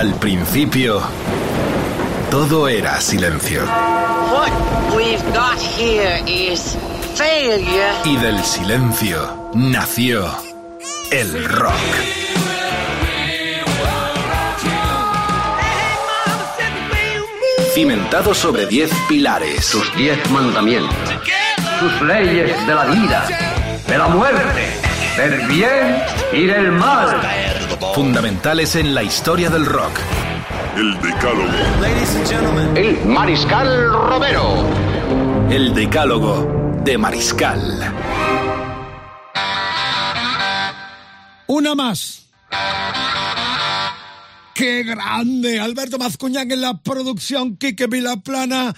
Al principio, todo era silencio. What we've got here is failure. Y del silencio nació el rock. Cimentado sobre diez pilares. sus diez mandamientos, sus leyes de la vida, de la muerte, del bien y del mal. Fundamentales en la historia del rock. El Decálogo. El Mariscal Romero. El Decálogo de Mariscal. Una más. ¡Qué grande! Alberto Mazcuñán en la producción, Quique Vilaplana.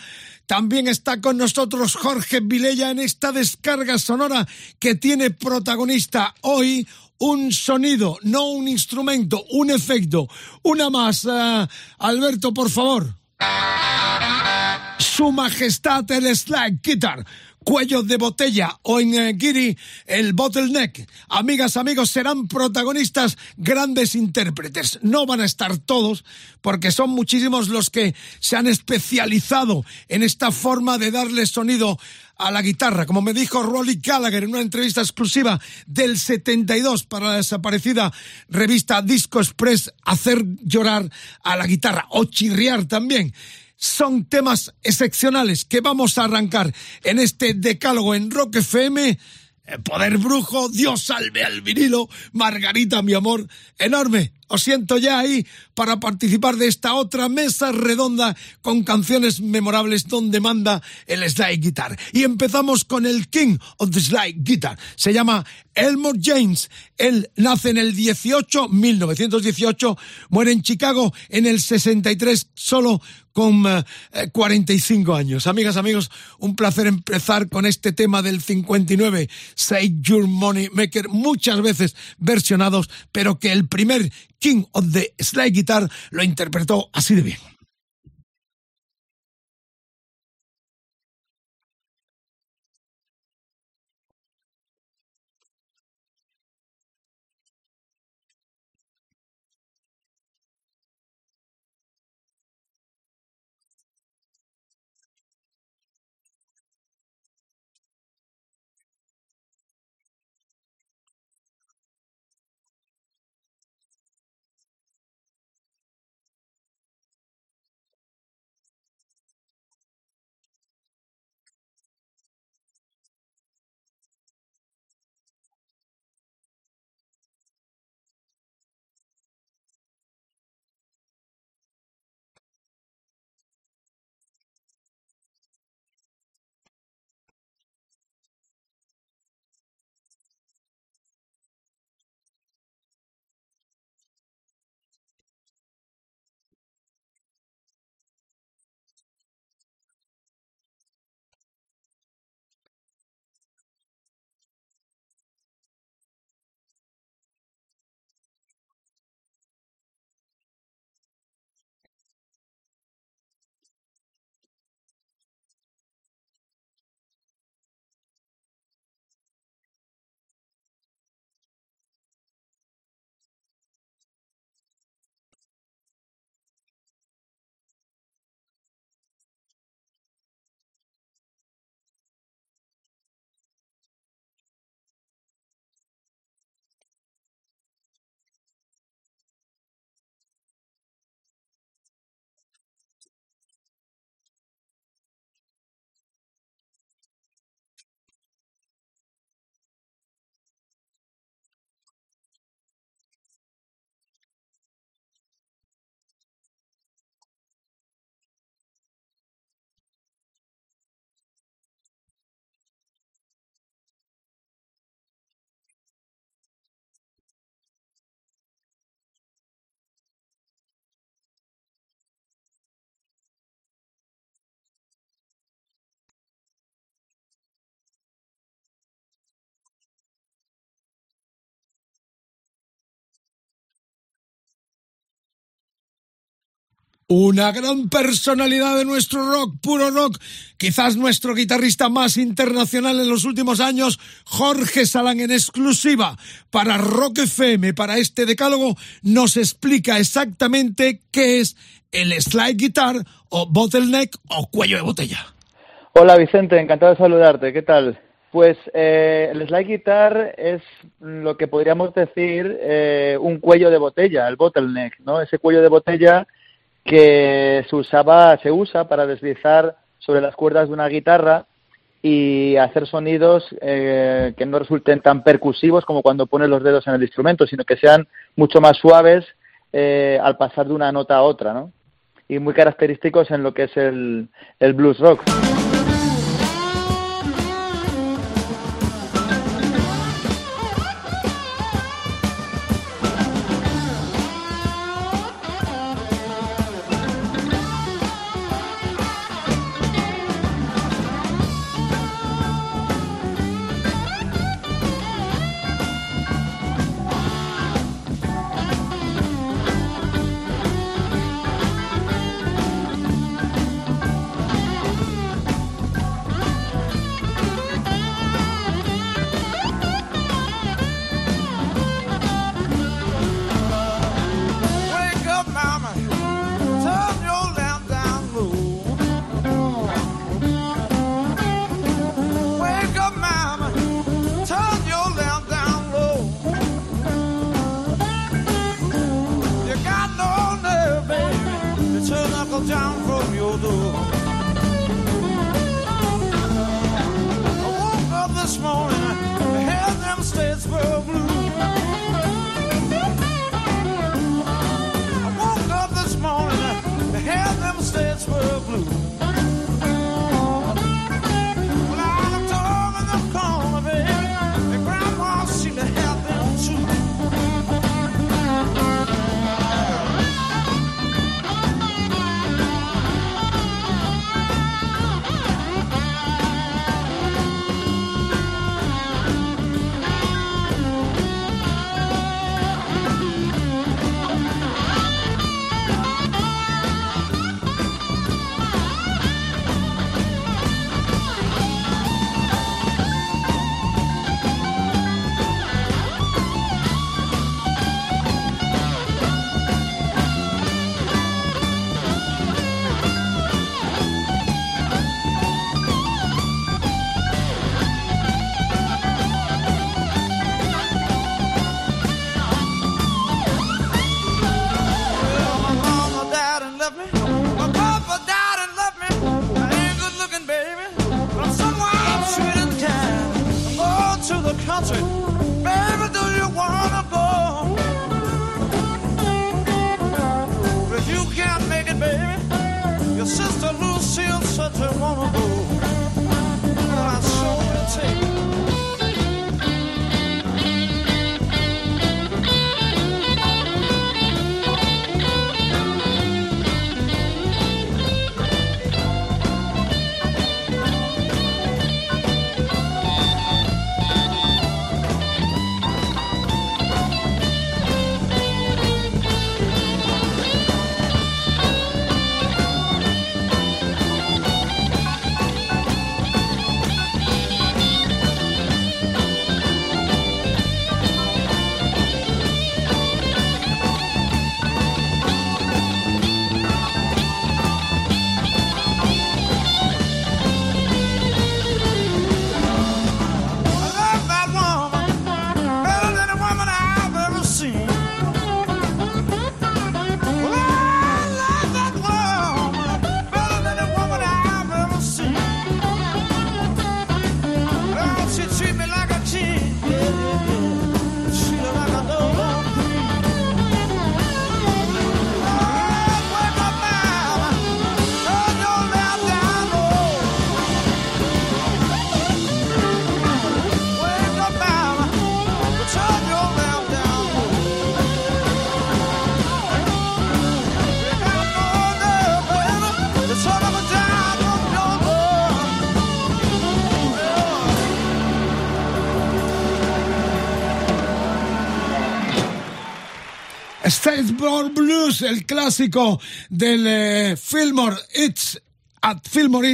También está con nosotros Jorge Vilella en esta descarga sonora que tiene protagonista hoy un sonido, no un instrumento, un efecto. Una más, eh, Alberto, por favor. Su Majestad el Slide Guitar, cuello de botella o en eh, Giri el bottleneck. Amigas, amigos, serán protagonistas grandes intérpretes. No van a estar todos porque son muchísimos los que se han especializado en esta forma de darle sonido a la guitarra, como me dijo Rolly Gallagher en una entrevista exclusiva del 72 para la desaparecida revista Disco Express, hacer llorar a la guitarra o chirriar también son temas excepcionales que vamos a arrancar en este decálogo en Rock FM. Poder brujo, Dios salve al vinilo, Margarita, mi amor, enorme. Os siento ya ahí para participar de esta otra mesa redonda con canciones memorables donde manda el slide guitar. Y empezamos con el King of the Slide Guitar. Se llama Elmore James. Él nace en el 18, 1918, muere en Chicago en el 63, solo con eh, eh, 45 años. Amigas, amigos, un placer empezar con este tema del 59, Say Your Money Maker, muchas veces versionados, pero que el primer King of the Slide Guitar lo interpretó así de bien. Una gran personalidad de nuestro rock, puro rock, quizás nuestro guitarrista más internacional en los últimos años, Jorge Salán, en exclusiva para Rock FM, para este decálogo, nos explica exactamente qué es el slide guitar o bottleneck o cuello de botella. Hola Vicente, encantado de saludarte, ¿qué tal? Pues eh, el slide guitar es lo que podríamos decir eh, un cuello de botella, el bottleneck, ¿no? Ese cuello de botella que se usaba, se usa para deslizar sobre las cuerdas de una guitarra y hacer sonidos eh, que no resulten tan percusivos como cuando pones los dedos en el instrumento, sino que sean mucho más suaves eh, al pasar de una nota a otra, ¿no? Y muy característicos en lo que es el, el blues rock. Blues, el clásico del eh, Fillmore It's at Fillmore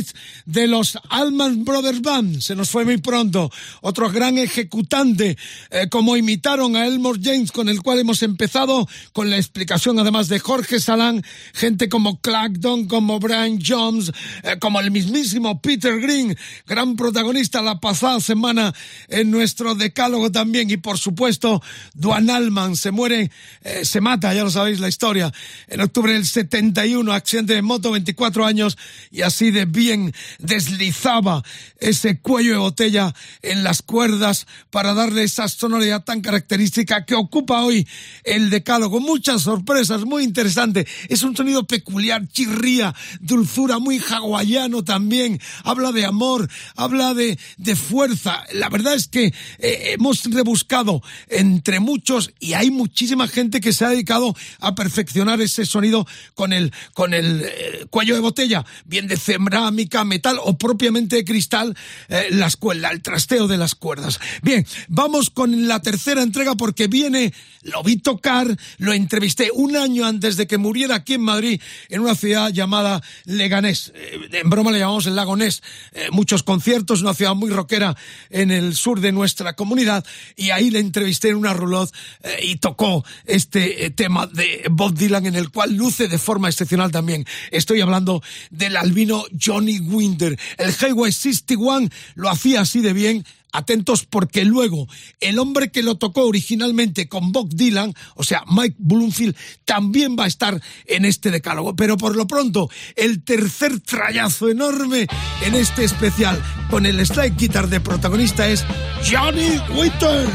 de los Allman Brothers Band. Se nos fue muy pronto. Otro gran ejecutante, eh, como imitaron a Elmore James, con el cual hemos empezado, con la explicación además de Jorge Salán, gente como Clacton, como Brian Jones, eh, como el mismísimo Peter Green, gran protagonista la pasada semana en nuestro decálogo también. Y por supuesto, Duan Allman se muere, eh, se mata, ya lo sabéis la historia, en octubre del 71, accidente de moto, 24 años, y así de bien deslizaba ese cuello de botella en las cuerdas para darle esa sonoridad tan característica que ocupa hoy el decálogo. Muchas sorpresas, muy interesante. Es un sonido peculiar, chirría, dulzura, muy hawaiano también. Habla de amor, habla de, de fuerza. La verdad es que eh, hemos rebuscado entre muchos y hay muchísima gente que se ha dedicado a perfeccionar ese sonido con el, con el eh, cuello de botella. Bien de cerámica, metal o propiamente de cristal, eh, la escuela, el trasteo de las cuerdas. Bien, vamos con la tercera entrega porque viene, lo vi tocar, lo entrevisté un año antes de que muriera aquí en Madrid, en una ciudad llamada Leganés. Eh, en broma le llamamos el Lagonés. Eh, muchos conciertos, una ciudad muy rockera en el sur de nuestra comunidad. Y ahí le entrevisté en una roulotte y tocó este tema de Bob Dylan en el cual luce de forma excepcional también. Estoy hablando del albino Johnny Winter. El Highway 61 lo hacía así de bien atentos porque luego el hombre que lo tocó originalmente con Bob Dylan, o sea, Mike Bloomfield, también va a estar en este decálogo. Pero por lo pronto, el tercer trayazo enorme en este especial con el slide guitar de protagonista es Johnny Winter.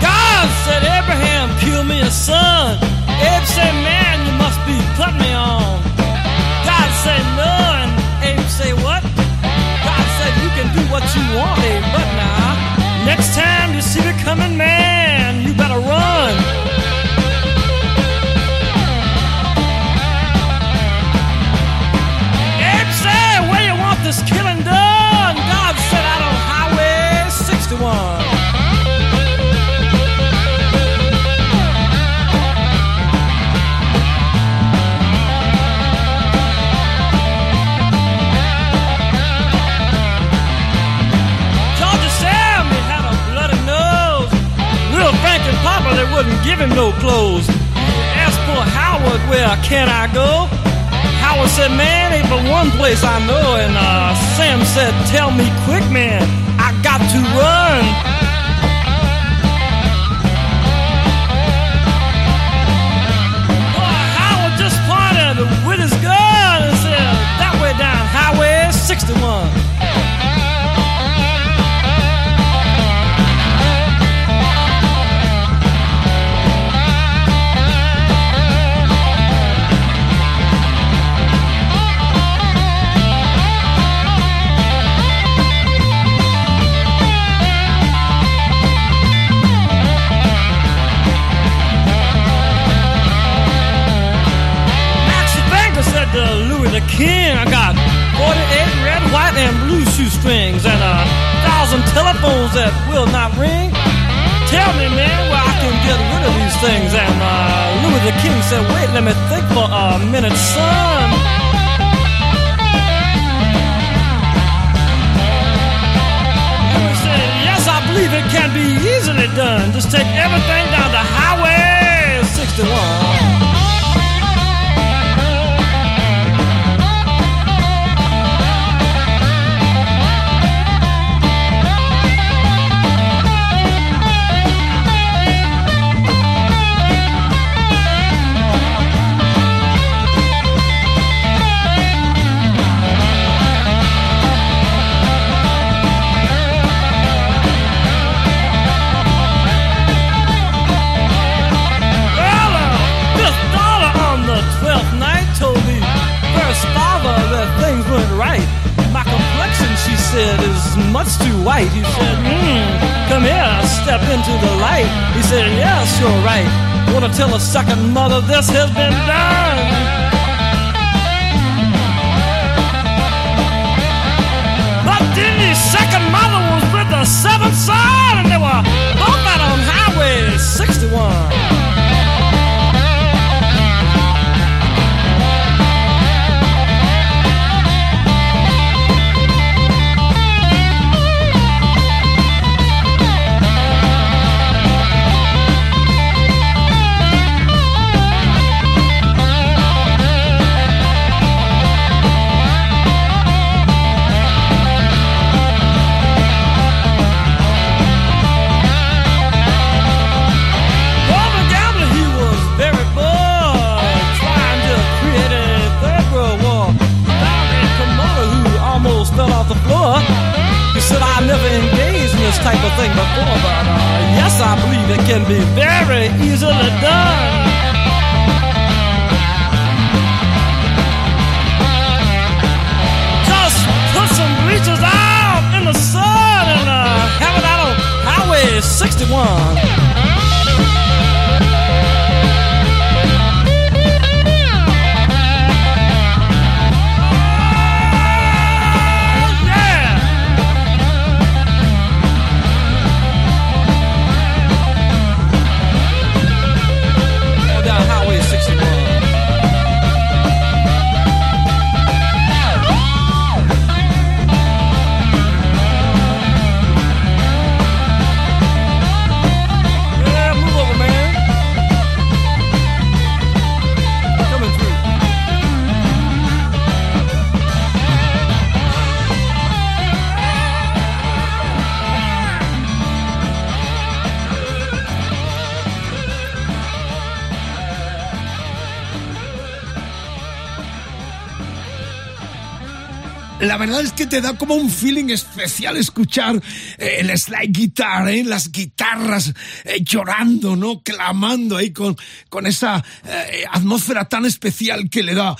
God said, Abraham, me a son. Man, you must be me on. God said, no, Abe say, what? God said, you can do what you want, Abe, but now, next time you see the coming, man, you better run. Abe said, where you want this killing done? God said, out on Highway 61. Wouldn't give him no clothes. Asked poor Howard, where can I go? Howard said, man, ain't but one place I know. And uh, Sam said, tell me quick, man, I got to run. Boy, Howard just pointed with his gun and said, that way down Highway 61. The King, I got 48 red, white, and blue shoestrings and a thousand telephones that will not ring. Tell me, man, where I can get rid of these things. And uh, Louis the King said, wait, let me think for a minute, son. Louis said, yes, I believe it can be easily done. Just take everything down to Highway 61. First father that things weren't right. My complexion, she said, is much too white. He said, hmm, come here, step into the light. He said, yes, you're right. Wanna tell a second mother this has been done? But then the second mother was with the seventh son, and they were both out on Highway 61. Can be te da como un feeling especial escuchar eh, el slide guitar, ¿eh? las guitarras eh, llorando, ¿no? Clamando ahí con, con esa eh, atmósfera tan especial que le da.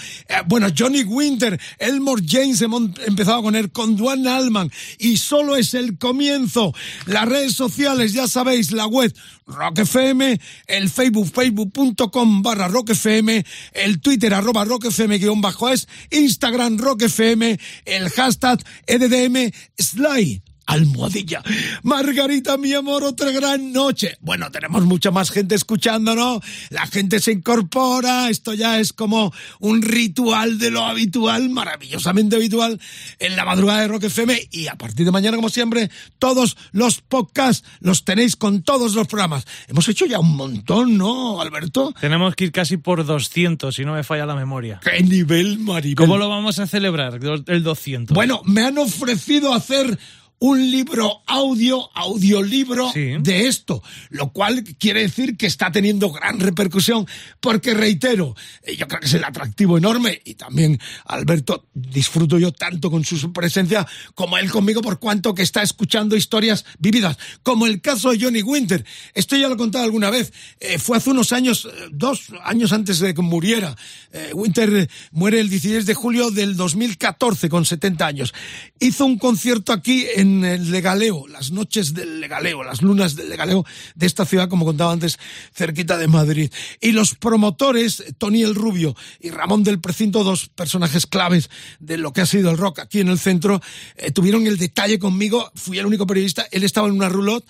Bueno, Johnny Winter, Elmore James hemos empezado con él, con Duane Allman, y solo es el comienzo. Las redes sociales, ya sabéis, la web Rock FM, el Facebook, facebook.com barra Rock FM, el Twitter arroba guion bajo es, Instagram Rock FM, el hashtag EDDM Sly almohadilla. Margarita, mi amor, otra gran noche. Bueno, tenemos mucha más gente escuchándonos, la gente se incorpora, esto ya es como un ritual de lo habitual, maravillosamente habitual, en la madrugada de Rock FM y a partir de mañana, como siempre, todos los podcasts los tenéis con todos los programas. Hemos hecho ya un montón, ¿no, Alberto? Tenemos que ir casi por 200, si no me falla la memoria. ¡Qué nivel, Maribel! ¿Cómo lo vamos a celebrar, el 200? Bueno, me han ofrecido hacer un libro audio, audiolibro Sí. de esto, lo cual quiere decir que está teniendo gran repercusión, porque reitero, eh, yo creo que es el atractivo enorme y también Alberto disfruto yo tanto con su presencia como él conmigo por cuanto que está escuchando historias vividas, como el caso de Johnny Winter. Esto ya lo he contado alguna vez, eh, fue hace unos años, eh, dos años antes de que muriera. Eh, Winter muere el 16 de julio del 2014 con 70 años. Hizo un concierto aquí en el Legaleo, las noches del Legaleo, las lunas del Legaleo de esta ciudad, como contaba antes, cerquita de Madrid. Y los promotores, Tony el Rubio y Ramón del Precinto, dos personajes claves de lo que ha sido el rock aquí en el centro, eh, tuvieron el detalle conmigo, fui el único periodista, él estaba en una roulotte,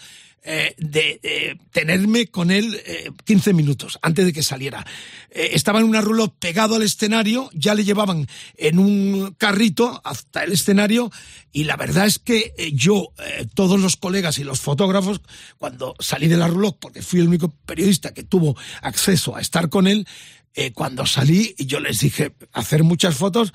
eh, de eh, tenerme con él eh, 15 minutos antes de que saliera. Eh, estaba en una rulo pegado al escenario, ya le llevaban en un carrito hasta el escenario y la verdad es que yo, todos los colegas y los fotógrafos, cuando salí de la rulo, porque fui el único periodista que tuvo acceso a estar con él, cuando salí yo les dije hacer muchas fotos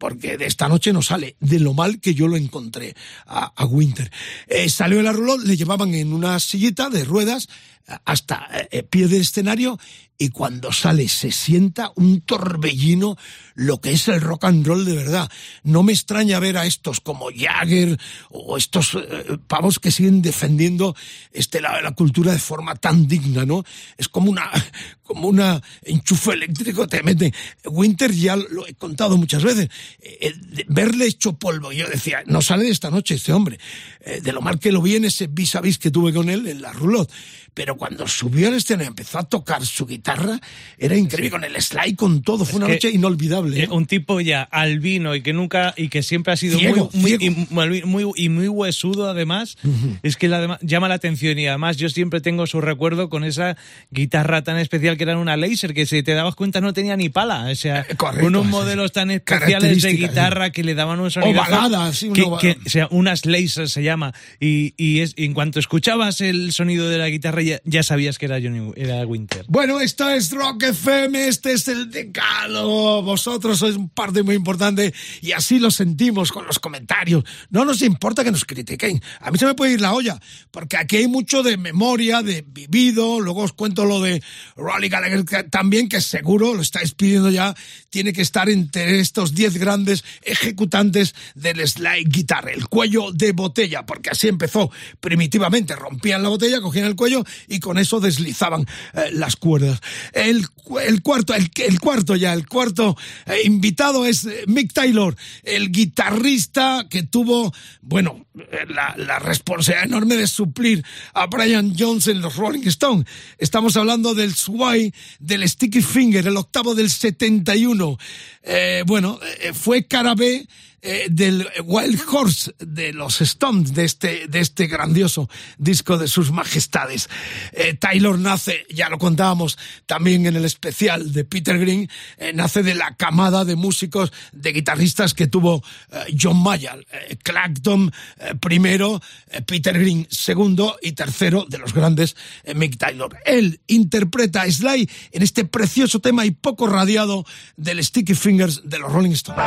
porque de esta noche no sale, de lo mal que yo lo encontré a, Winter. Eh, salió de la rulot, le llevaban en una sillita de ruedas eh, hasta eh, pie del escenario y cuando sale se sienta un torbellino lo que es el rock and roll de verdad. No me extraña ver a estos como Jagger o estos eh, pavos que siguen defendiendo este la, la cultura de forma tan digna, ¿no? Es como una como una enchufe eléctrico te mete. Winter ya lo he contado muchas veces. eh, de verle hecho polvo, yo decía, no sale de esta noche este hombre. Eh, de lo mal que lo vi en ese vis a vis que tuve con él en la roulotte. Pero cuando subió al escenario y empezó a tocar su guitarra, era increíble con el slide, con todo. Fue una que- noche inolvidable. ¿eh? Un tipo ya albino y que nunca y que siempre ha sido Ciego, muy, muy, ciego. muy, muy- y muy huesudo además es que la dema- llama la atención y además yo siempre tengo su recuerdo con esa guitarra tan especial que era una laser que si te dabas cuenta no tenía ni pala o sea Eh, correcto, unos modelos tan especiales de guitarra que le daban un sonido Ovalada, sí, una que, que- o sea unas lasers se llama y, y es, y en cuanto escuchabas el sonido de la guitarra ya, ya sabías que era Johnny era Winter Bueno, esto es Rock FM, este es el decalo. Vosotros sois un parte muy importante y así lo sentimos con los comentarios. No nos importa que nos critiquen. A mí se me puede ir la olla, porque aquí hay mucho de memoria, de vivido. Luego os cuento lo de Rolly Gallagher también, que seguro lo estáis pidiendo ya. Tiene que estar entre estos 10 grandes ejecutantes del slide guitar, el cuello de botella, porque así empezó primitivamente. Rompían la botella, cogían el cuello y con eso deslizaban eh, las cuerdas. El, el cuarto, el, el, cuarto ya, el cuarto eh, invitado es eh, Mick Taylor, el guitarrista que tuvo, bueno, la, la, responsabilidad enorme de suplir a Brian Jones en los Rolling Stones. Estamos hablando del Sway, del Sticky Finger, el octavo del 71. Eh, bueno, fue cara B eh, del Wild Horse de los Stones, de este, de este grandioso disco de sus majestades. Eh, Taylor nace, ya lo contábamos también en el especial de Peter Green, eh, nace de la camada de músicos, de guitarristas que tuvo eh, John Mayall, eh, Clapton eh, primero, Peter Green segundo y tercero de los grandes Mick Taylor. Él interpreta a Sly en este precioso tema y poco radiado del Sticky Fingers de los Rolling Stones.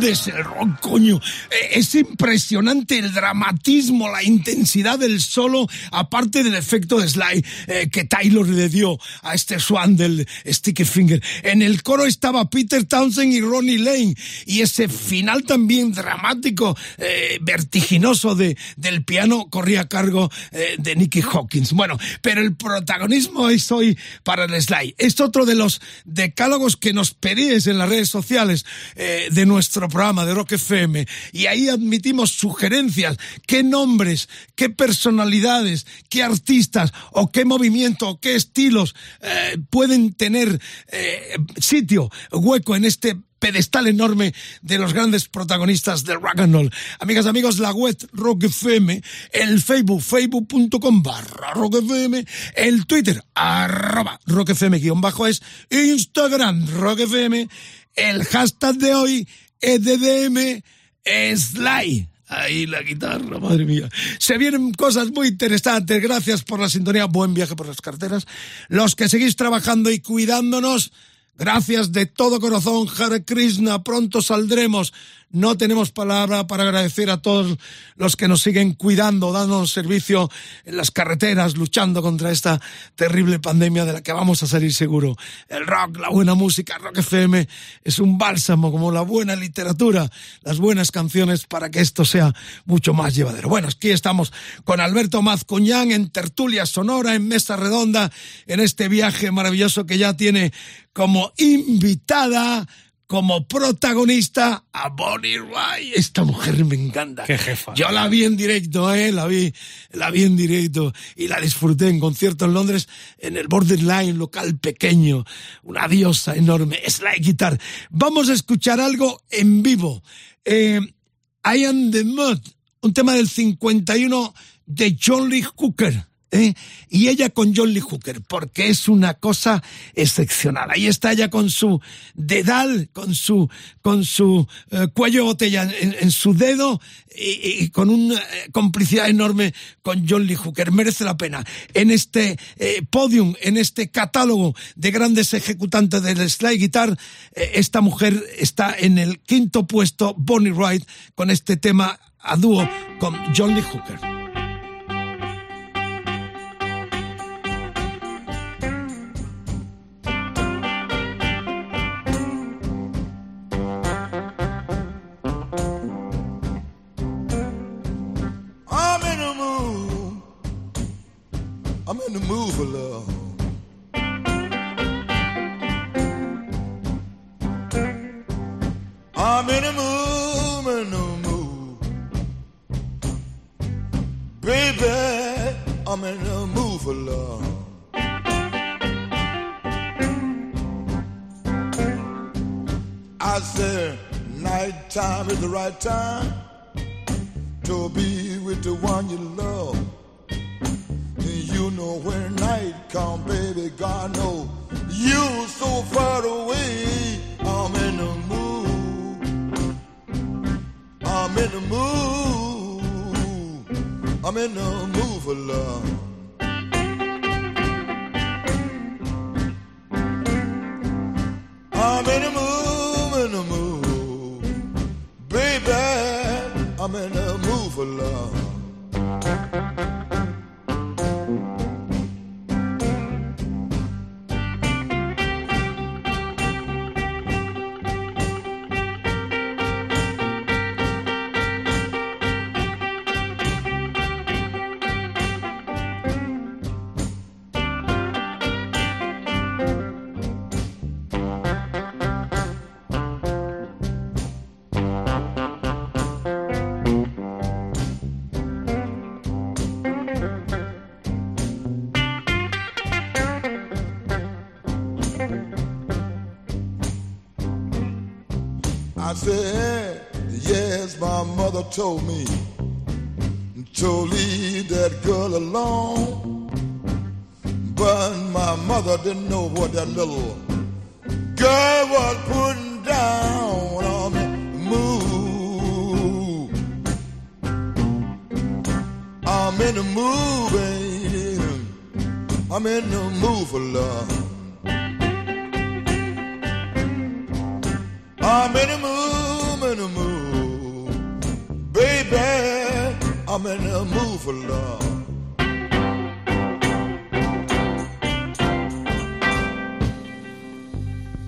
Grande es el rock, coño. Eh, Es impresionante el dramatismo, la intensidad del solo, aparte del efecto de slide eh, que Taylor le dio a este Swan del Sticky Finger. En el coro estaba Peter Townsend y Ronnie Lane, y ese final también dramático, eh, vertiginoso de, del piano corría a cargo eh, de Nicky Hawkins. Bueno, pero el protagonismo es hoy para el slide. Es otro de los decálogos que nos pedís en las redes sociales eh, de nuestro programa de Rock FM y ahí admitimos sugerencias, qué nombres, qué personalidades, qué artistas o qué movimiento o qué estilos eh, pueden tener eh, sitio, hueco en este pedestal enorme de los grandes protagonistas del rock and roll. Amigas, amigos, la web Rock FM, el Facebook, facebook.com barra Rock FM, el Twitter, arroba Rock FM guion bajo es, Instagram Rock FM, el hashtag de hoy, EDDM, Sly. Ahí la guitarra, madre mía. Se vienen cosas muy interesantes. Gracias por la sintonía. Buen viaje por las carteras. Los que seguís trabajando y cuidándonos, gracias de todo corazón. Hare Krishna. Pronto saldremos. No tenemos palabra para agradecer a todos los que nos siguen cuidando, dándonos servicio en las carreteras, luchando contra esta terrible pandemia de la que vamos a salir seguro. El rock, la buena música, Rock FM es un bálsamo como la buena literatura, las buenas canciones para que esto sea mucho más llevadero. Bueno, aquí estamos con Alberto Mazcuñán en Tertulia Sonora, en Mesa Redonda, en este viaje maravilloso que ya tiene como invitada como protagonista a Bonnie Wright. Esta mujer me encanta. Qué jefa. Yo la vi en directo, eh, la vi, la vi en directo y la disfruté en concierto en Londres en el Borderline local pequeño. Una diosa enorme. Es la guitar. Vamos a escuchar algo en vivo. Eh, I am the Mud, un tema del 51 de John Lee Hooker. ¿Eh? y ella con John Lee Hooker, porque es una cosa excepcional. Ahí está ella con su dedal, con su, con su eh, cuello botella en, en su dedo y, con una eh, complicidad enorme con John Lee Hooker. Merece la pena. En este eh, podium, en este catálogo de grandes ejecutantes del slide guitar, esta mujer está en el quinto puesto, Bonnie Wright, con este tema a dúo con John Lee Hooker. Told me to leave that girl alone. But my mother didn't know what that little I'm in the mood for.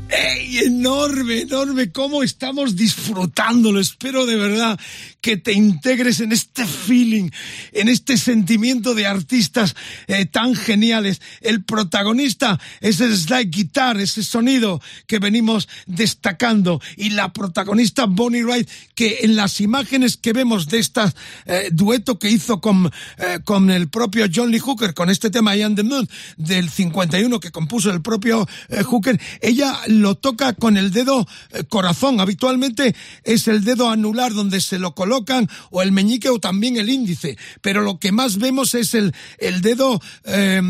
¡Ey! Enorme, enorme, cómo estamos disfrutándolo. Espero de verdad que te integres en este feeling, en este sentimiento de artistas eh, tan geniales. El protagonista es el slide guitar, ese sonido que venimos destacando. Y la protagonista Bonnie Wright, que en las imágenes que vemos de este dueto que hizo con, eh, con el propio John Lee Hooker, con este tema I Am the Moon del 51 que compuso el propio Hooker, ella lo toca con el dedo corazón. Habitualmente es el dedo anular donde se lo o el meñique o también el índice. Pero lo que más vemos es el, dedo eh,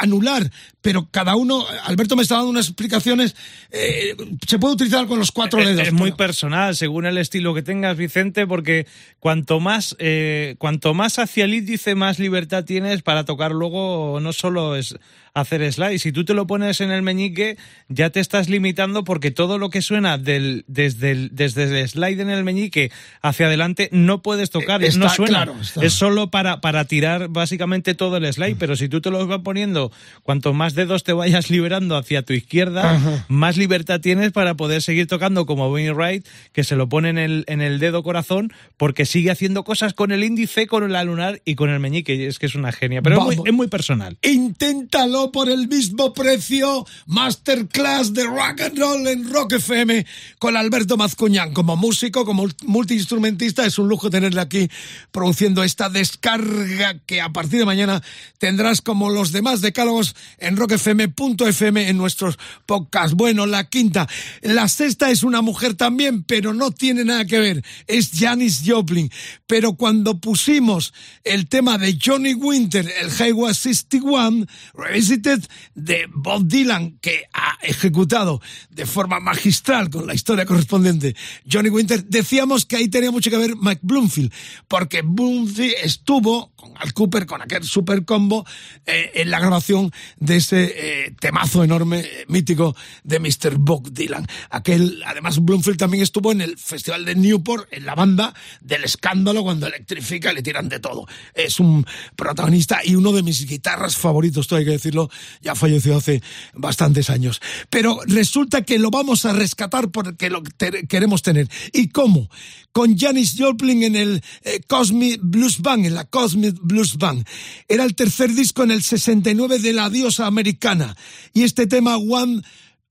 anular. Pero cada uno, Alberto me está dando unas explicaciones, eh, se puede utilizar con los cuatro Es- dedos. Es muy personal, según el estilo que tengas, Vicente, porque cuanto más, eh, cuanto más hacia el índice, más libertad tienes para tocar luego, no solo es hacer slide. Si tú te lo pones en el meñique, ya te estás limitando porque todo lo que suena del, desde, el, desde el slide en el meñique hacia adelante no puedes tocar, Eh, está no suena. claro. Es solo para, para tirar básicamente todo el slide, pero si tú te lo vas poniendo, cuanto más dedos te vayas liberando hacia tu izquierda, Ajá. más libertad tienes para poder seguir tocando como Bonnie Wright, que se lo pone en el, en el dedo corazón, porque sigue haciendo cosas con el índice, con el lunar y con el meñique. Es que es una genia, pero es muy, Vamos. es muy personal. Inténtalo por el mismo precio. Masterclass de rock and roll en Rock FM con Alberto Mazcuñán. Como músico, como multiinstrumentista, es un lujo tenerle aquí produciendo esta descarga que a partir de mañana tendrás como los demás decálogos en rockfm.fm en nuestros podcasts. Bueno, la quinta. La sexta es una mujer también, pero no tiene nada que ver. Es Janis Joplin. Pero cuando pusimos el tema de Johnny Winter, el Highway 61, Revisited de Bob Dylan, que ha ejecutado de forma magistral con la historia correspondiente Johnny Winter, decíamos que ahí tenía mucho que ver Mike Bloomfield, porque Bloomfield estuvo con Al Cooper, con aquel super combo, eh, en la grabación de ese eh, temazo enorme, eh, mítico de Mr. Bob Dylan. Aquel, además, Bloomfield también estuvo en el Festival de Newport, en la banda del escándalo, cuando electrifica y le tiran de todo. Es un protagonista y uno de mis guitarras favoritos, todo hay que decirlo, ya falleció hace bastantes años. Pero resulta que lo vamos a rescatar porque lo queremos tener. ¿Y cómo? Con Janis Joplin en el eh, Cosmic Blues Band, en la Cosmic Blues Band. Era el tercer disco en el 69 de la diosa Y este tema, One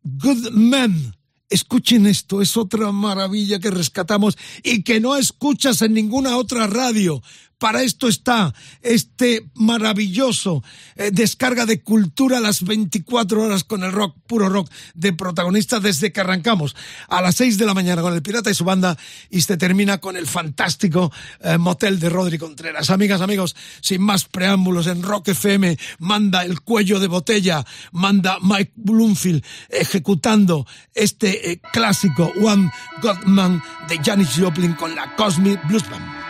Good Man. Escuchen esto, es otra maravilla que rescatamos y que no escuchas en ninguna otra radio. Para esto está este maravilloso eh, descarga de cultura a las 24 horas con el rock, puro rock de protagonista desde que arrancamos a las 6 de la mañana con el Pirata y su banda y se termina con el fantástico eh, motel de Rodri Contreras. Amigas, amigos, sin más preámbulos, en Rock FM manda el cuello de botella, manda Mike Bloomfield ejecutando este eh, clásico One Godman de Janis Joplin con la Cosmic Blues Band.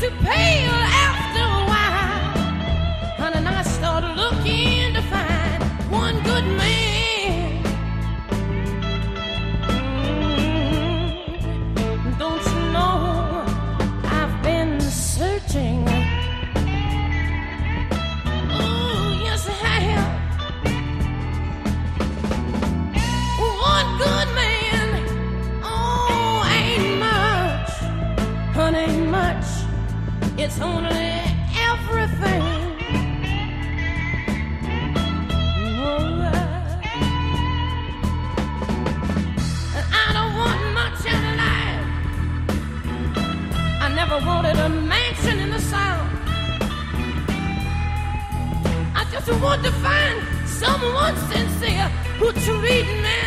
To pale It's only everything. Oh, I- don't want much in life. I never wanted a mansion in the South. I just want to find someone sincere who treat me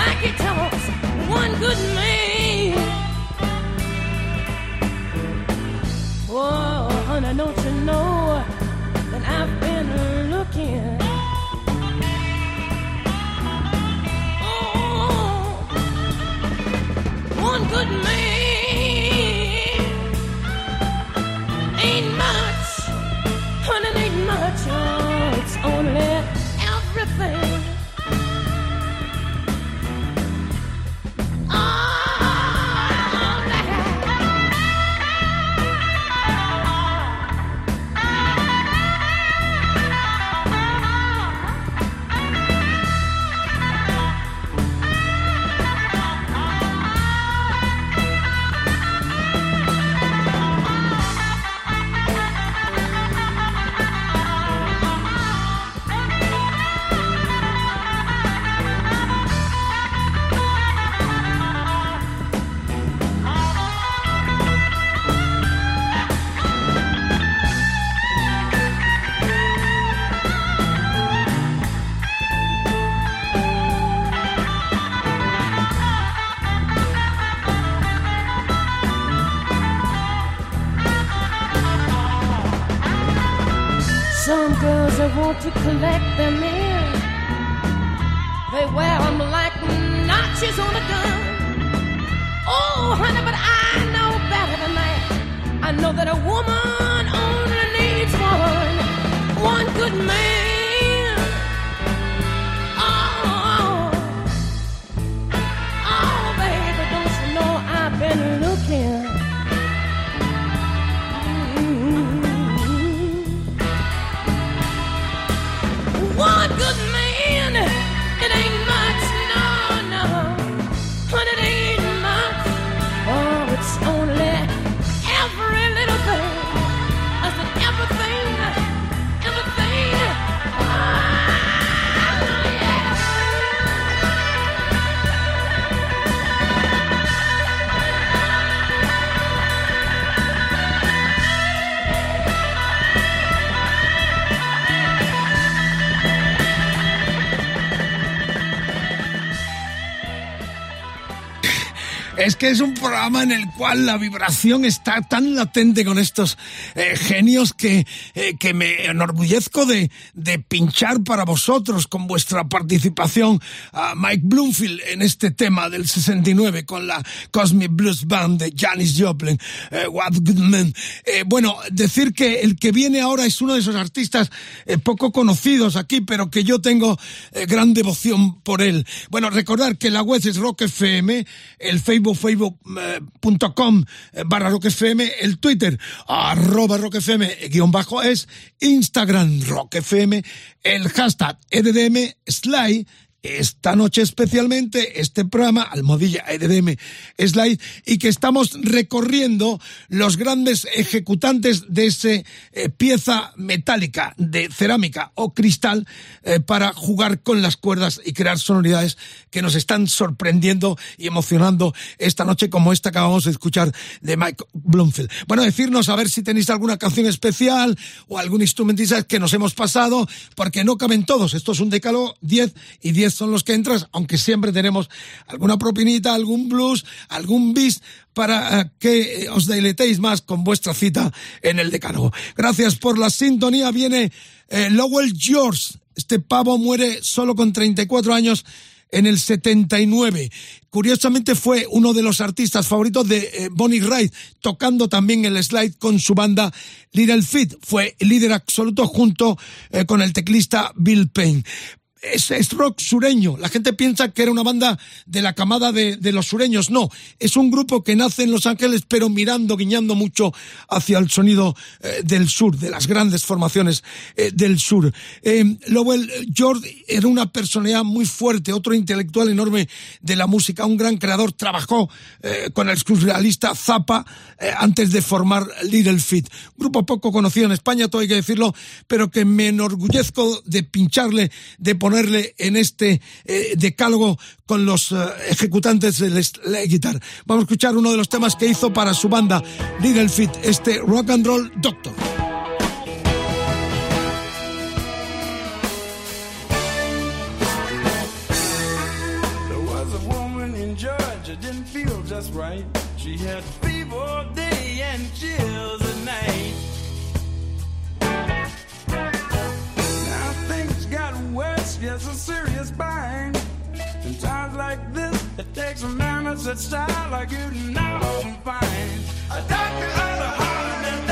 like he talks. One good man. One collect them que es un programa en el cual la vibración está tan latente con estos eh, genios que, eh, que me enorgullezco de, de pinchar para vosotros con vuestra participación a Mike Bloomfield en este tema del 69 con la Cosmic Blues Band de Janis Joplin, eh, What. Eh, bueno, decir que el que viene ahora es uno de esos artistas eh, poco conocidos aquí, pero que yo tengo eh, gran devoción por él. Bueno, recordar que la web es Rock FM, el Facebook facebook.com barra Rock FM, el Twitter arroba Rock FM guion bajo es, Instagram Rock FM, el hashtag EDDM Slide, esta noche especialmente este programa Almohadilla EDM Slide y que estamos recorriendo los grandes ejecutantes de esa eh, pieza metálica de cerámica o cristal eh, para jugar con las cuerdas y crear sonoridades que nos están sorprendiendo y emocionando esta noche como esta que acabamos de escuchar de Mike Bloomfield. Bueno, decirnos a ver si tenéis alguna canción especial o algún instrumentista que nos hemos pasado porque no caben todos. Esto es un decalo 10 y 10 son los que entras, aunque siempre tenemos alguna propinita, algún blues, algún bis para uh, que os deletéis más con vuestra cita en el decálogo. Gracias por la sintonía. Viene eh, Lowell George. Este pavo muere solo con 34 años en el 79. Curiosamente fue uno de los artistas favoritos de eh, Bonnie Wright, tocando también el slide con su banda Little Feat. Fue líder absoluto junto eh, con el teclista Bill Payne es, rock sureño. La gente piensa que era una banda de la camada de, de, los sureños. No, es un grupo que nace en Los Ángeles, pero mirando, guiñando mucho hacia el sonido eh, del sur, de las grandes formaciones eh, del sur. Eh, Lowell George era una personalidad muy fuerte, otro intelectual enorme de la música, un gran creador. Trabajó con el surrealista Zappa antes de formar Little Feat. Grupo poco conocido en España, todo hay que decirlo, pero que me enorgullezco de pincharle, de poner ponerle en este eh, decálogo con los eh, ejecutantes del la guitar. Vamos a escuchar uno de los temas que hizo para su banda Little Feat, este Rock and Roll Doctor. Right. She had fever day and chills at night. That's a serious bind. In times like this, it takes a man that's a style like you never find. A doctor of the heart and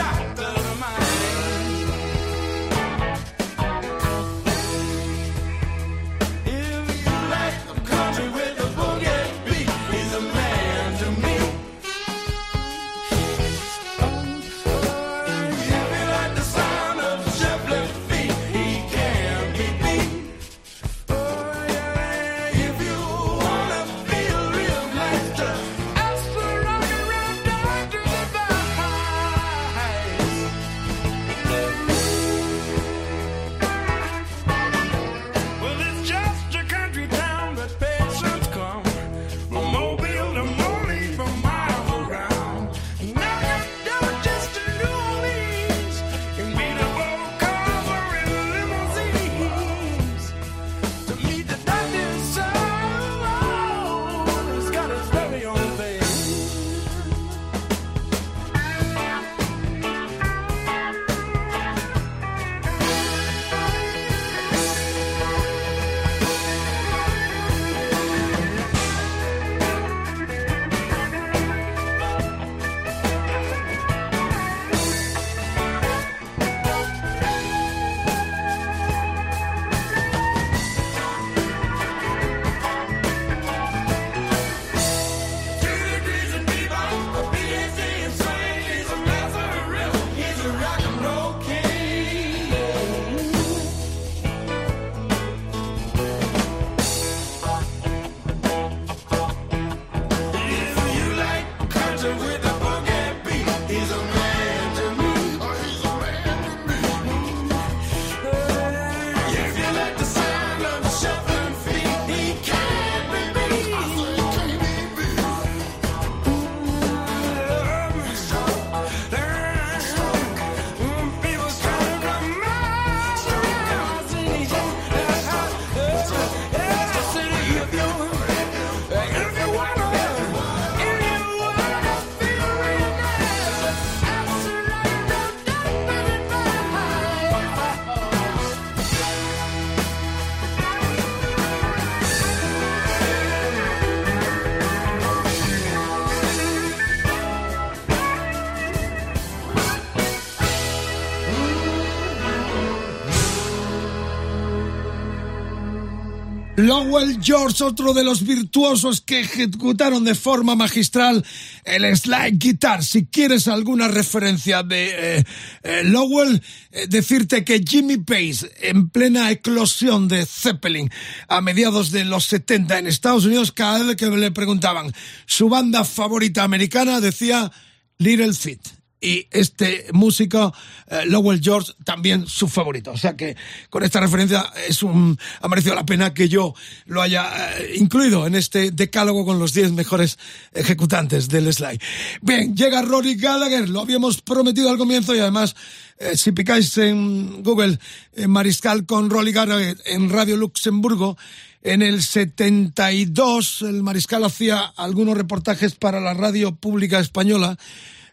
Lowell George, otro de los virtuosos que ejecutaron de forma magistral el slide guitar. Si quieres alguna referencia de eh, eh, Lowell, eh, decirte que Jimmy Page, en plena eclosión de Zeppelin a mediados de los 70 en Estados Unidos, cada vez que le preguntaban su banda favorita americana, decía Little Feat y este músico eh, Lowell George también su favorito. O sea que con esta referencia es un ha merecido la pena que yo lo haya eh, incluido en este decálogo con los 10 mejores ejecutantes del slide. Bien, llega Rory Gallagher, lo habíamos prometido al comienzo y además eh, si picáis en Google Mariscal con Rory Gallagher en Radio Luxemburgo en el 72 el Mariscal hacía algunos reportajes para la radio pública española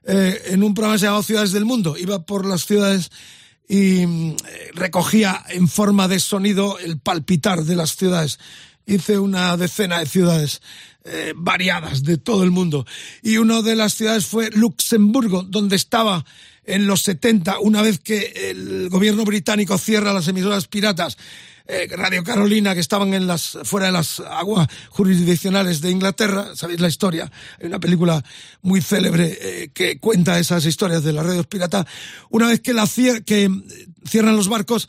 eh, en un programa llamado Ciudades del Mundo. Iba por las ciudades y mm, recogía en forma de sonido el palpitar de las ciudades. Hice una decena de ciudades eh, variadas de todo el mundo. Y una de las ciudades fue Luxemburgo, donde estaba en los 70, una vez que el gobierno británico cierra las emisoras piratas eh, Radio Carolina que estaban en las fuera de las aguas jurisdiccionales de Inglaterra, sabéis la historia, hay una película muy célebre eh, que cuenta esas historias de las radios piratas. Una vez que la que cierran los barcos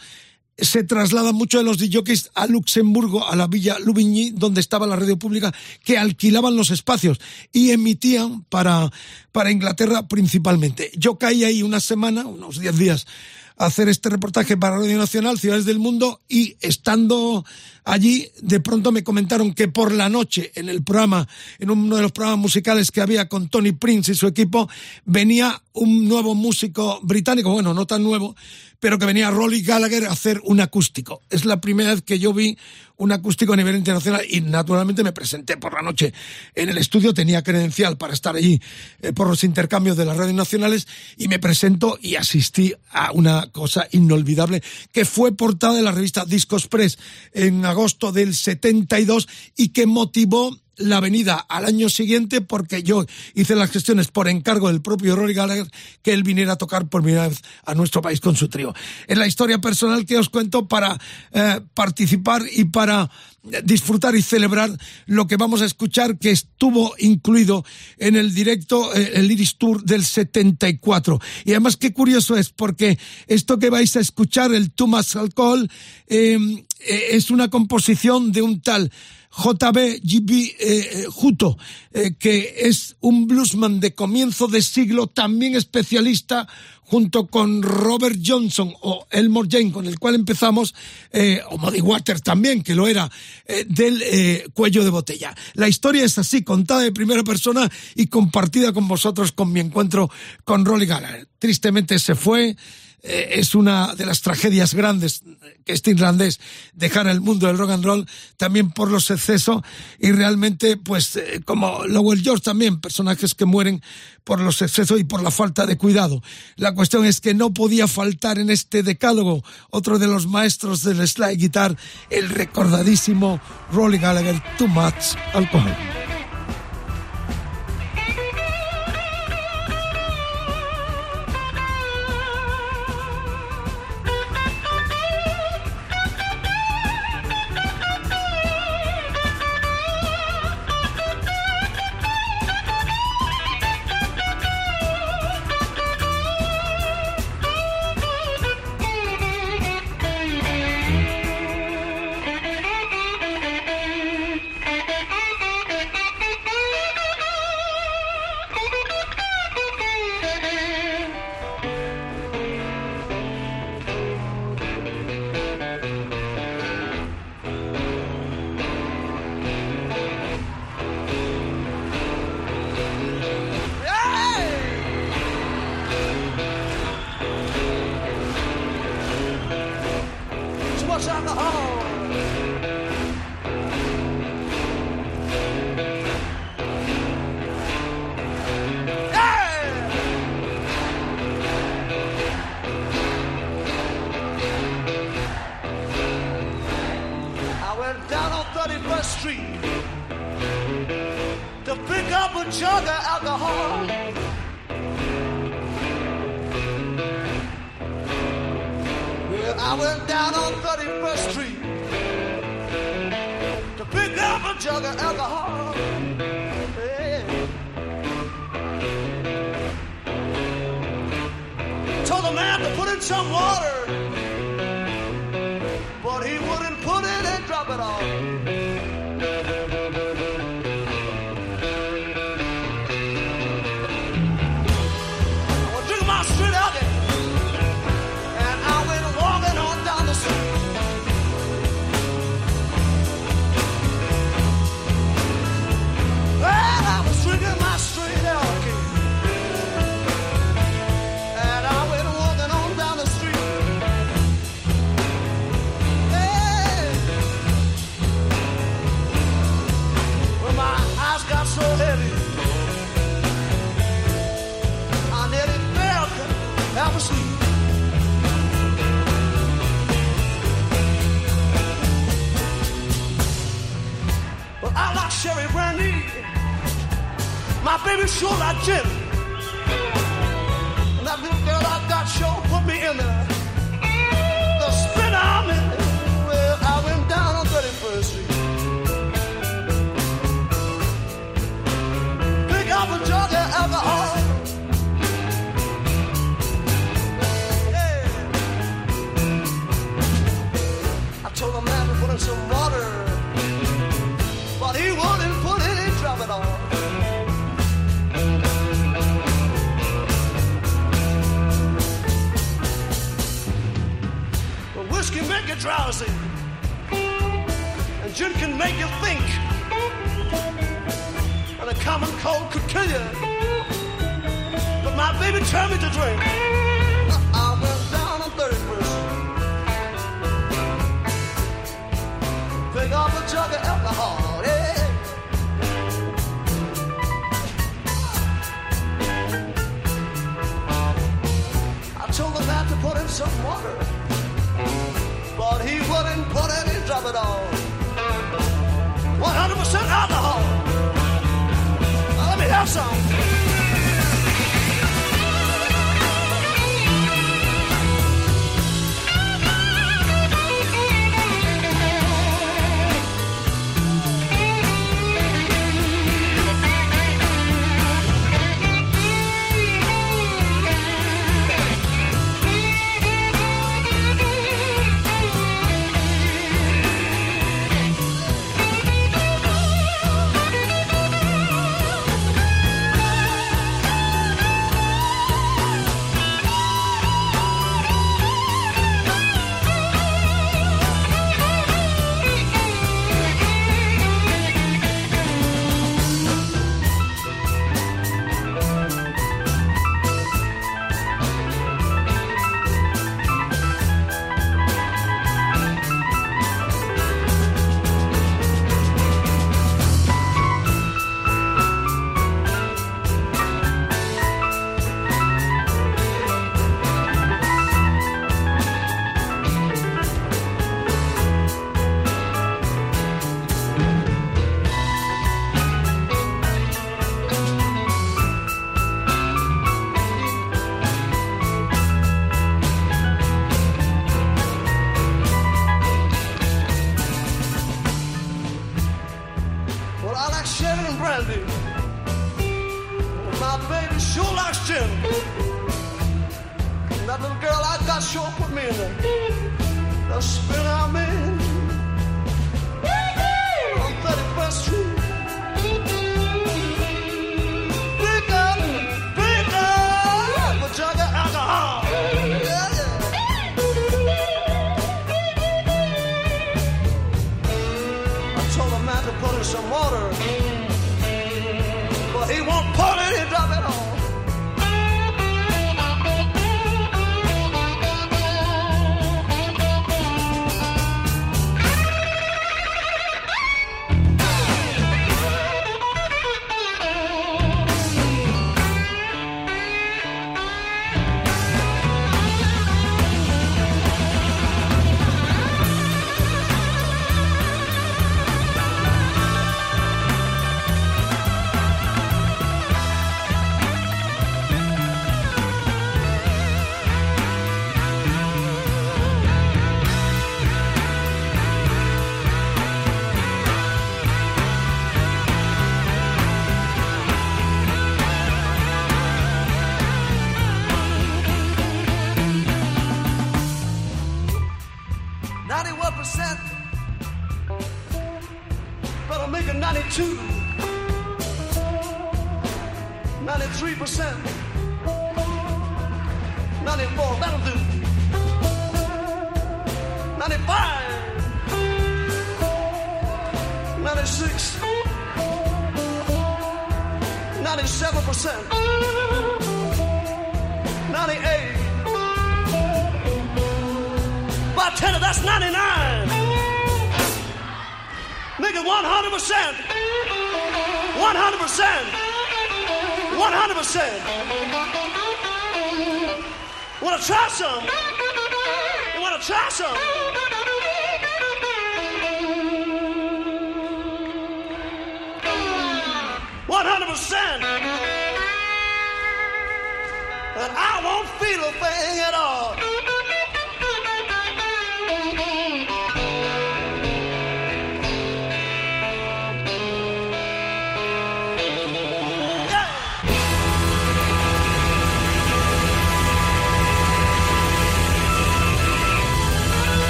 se trasladan muchos de los DJs a Luxemburgo, a la villa Lubigny, donde estaba la radio pública, que alquilaban los espacios y emitían para, para Inglaterra principalmente. Yo caí ahí una semana, unos diez días, hacer este reportaje para Radio Nacional, Ciudades del Mundo, y estando allí, de pronto me comentaron que por la noche, en el programa, en uno de los programas musicales que había con Tony Prince y su equipo, venía un nuevo músico británico, bueno, no tan nuevo, pero que venía Rolly Gallagher a hacer un acústico. Es la primera vez que yo vi un acústico a nivel internacional y naturalmente me presenté por la noche en el estudio, tenía credencial para estar allí eh, por los intercambios de las radios nacionales y me presento y asistí a una cosa inolvidable que fue portada de la revista Discos Press en agosto del 72 y que motivó la venida al año siguiente porque yo hice las gestiones por encargo del propio Rory Gallagher que él viniera a tocar por primera vez a nuestro país con su trío. Es la historia personal que os cuento para eh, participar y para disfrutar y celebrar lo que vamos a escuchar que estuvo incluido en el directo eh, el Iris Tour del 74 y además qué curioso es porque esto que vais a escuchar el Much Alcohol eh, eh, es una composición de un tal JB eh, Juto, eh, que es un bluesman de comienzo de siglo, también especialista, junto con Robert Johnson o Elmore Jane, con el cual empezamos, eh, o Muddy Waters también, que lo era, eh, del eh, cuello de botella. La historia es así, contada de primera persona y compartida con vosotros con mi encuentro con Rolly Gallagher. Tristemente se fue, eh, es una de las tragedias grandes que este irlandés dejara el mundo del rock and roll también por los excesos y realmente pues eh, como Lowell George también personajes que mueren por los excesos y por la falta de cuidado. La cuestión es que no podía faltar en este decálogo otro de los maestros del slide guitar el recordadísimo Rolly Gallagher Too Much Alcohol Street to pick up a jug of alcohol. Well, I went down on 31st Street to pick up a jug of alcohol. Yeah. Told the man to put in some water, baby, sure I did. drowsy. And gin can make you think. And a common cold could kill you. But my baby turned me to drink. I went down on 31st. Pick up a jug of alcohol. it all. 100% alcohol. Let me have some.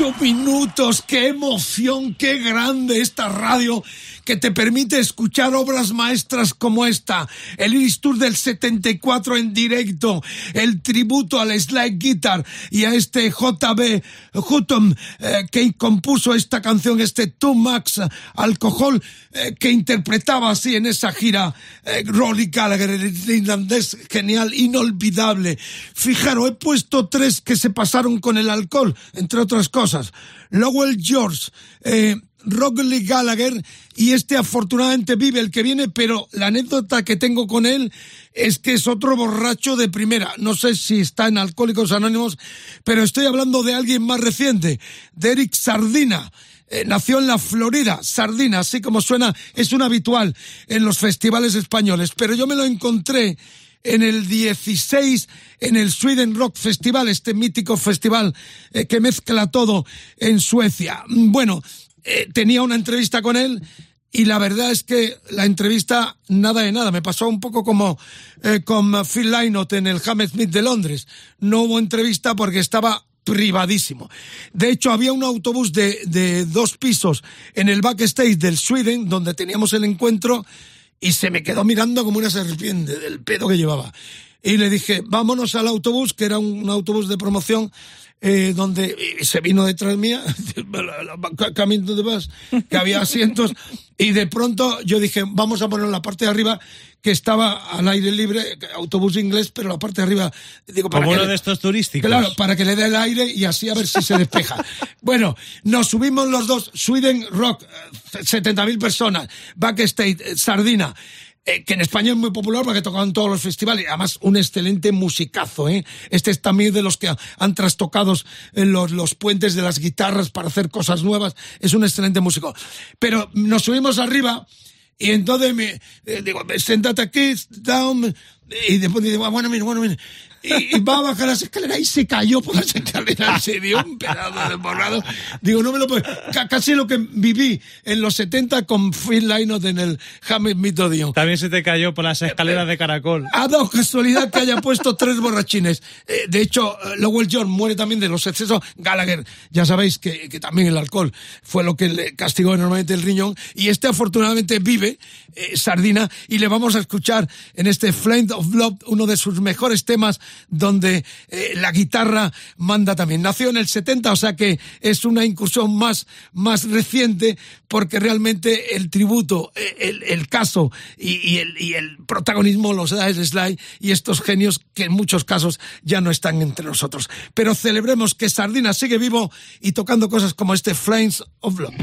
ocho minutos. ¡Qué emoción! ¡Qué grande esta radio! Que te permite escuchar obras maestras como esta, el Iris Tour del 74 en directo, el tributo al slide guitar y a este JB Hutton eh, que compuso esta canción, este Too Max Alcohol, eh, que interpretaba así en esa gira eh, Gallagher, el irlandés genial, inolvidable. Fijaros, he puesto tres que se pasaron con el alcohol, entre otras cosas. Lowell George, eh, Rockley Gallagher y este afortunadamente vive el que viene, pero la anécdota que tengo con él es que es otro borracho de primera. No sé si está en Alcohólicos Anónimos, pero estoy hablando de alguien más reciente, de Eric Sardina. Eh, nació en la Florida, Sardina, así como suena, es un habitual en los festivales españoles, pero yo me lo encontré en el 16 en el Sweden Rock Festival, este mítico festival eh, que mezcla todo en Suecia. Bueno, eh, tenía una entrevista con él y la verdad es que la entrevista nada de nada. Me pasó un poco como eh, con Phil Lynott en el Hammersmith de Londres. No hubo entrevista porque estaba privadísimo. De hecho, había un autobús de, de dos pisos en el backstage del Sweden donde teníamos el encuentro y se me quedó mirando como una serpiente del pedo que llevaba. Y le dije, vámonos al autobús, que era un autobús de promoción, eh, donde y se vino detrás mía, camino de vas, que había asientos, y de pronto yo dije, vamos a poner la parte de arriba, que estaba al aire libre, autobús inglés, pero la parte de arriba, digo, para Como uno de estos turísticos. Claro, para que le dé el aire y así a ver si se despeja. bueno, nos subimos los dos, Sweden Rock, eh, 70.000 personas, Backstage, eh, Sardina, eh, que en España es muy popular porque tocaban todos los festivales, además un excelente musicazo, ¿eh? Este es también de los que han trastocado eh, los, los puentes de las guitarras para hacer cosas nuevas, es un excelente músico. Pero nos subimos arriba, y entonces me eh, digo, sentate aquí, down, y después digo, "Ah, bueno, mira, bueno, mira. Y, y va a bajar las escaleras y se cayó por las escaleras, se dio un pedazo de borrado. Digo, no me lo puedo, ca- casi lo que viví en los 70 con Phil Lynott en el Hammersmith Odeon. También se te cayó por las escaleras de caracol. Ha dado casualidad que haya puesto tres borrachines. Eh, de hecho, eh, Lowell John muere también de los excesos. Gallagher, ya sabéis que, que también el alcohol fue lo que le castigó enormemente el riñón. Y este afortunadamente vive, eh, Sardina, y le vamos a escuchar en este Flame of Love, uno de sus mejores temas, donde eh, la guitarra manda también. Nació en el 70, o sea que es una incursión más, más reciente, porque realmente el tributo, eh, el, el caso y, el, y el protagonismo los da Sly y estos genios que en muchos casos ya no están entre nosotros. Pero celebremos que Sardina sigue vivo y tocando cosas como este Flames of Love.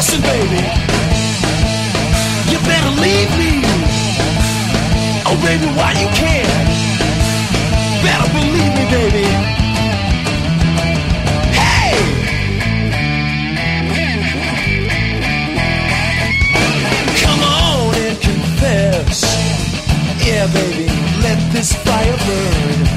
Listen, baby, you better leave me. Oh, baby, why you can't? Better believe me, baby. Hey! Come on and confess. Yeah, baby, let this fire burn.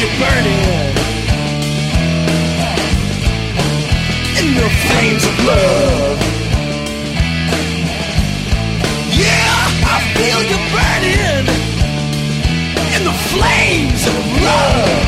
I've got you burning in the flames of love. Yeah, I feel you burning in the flames of. Love.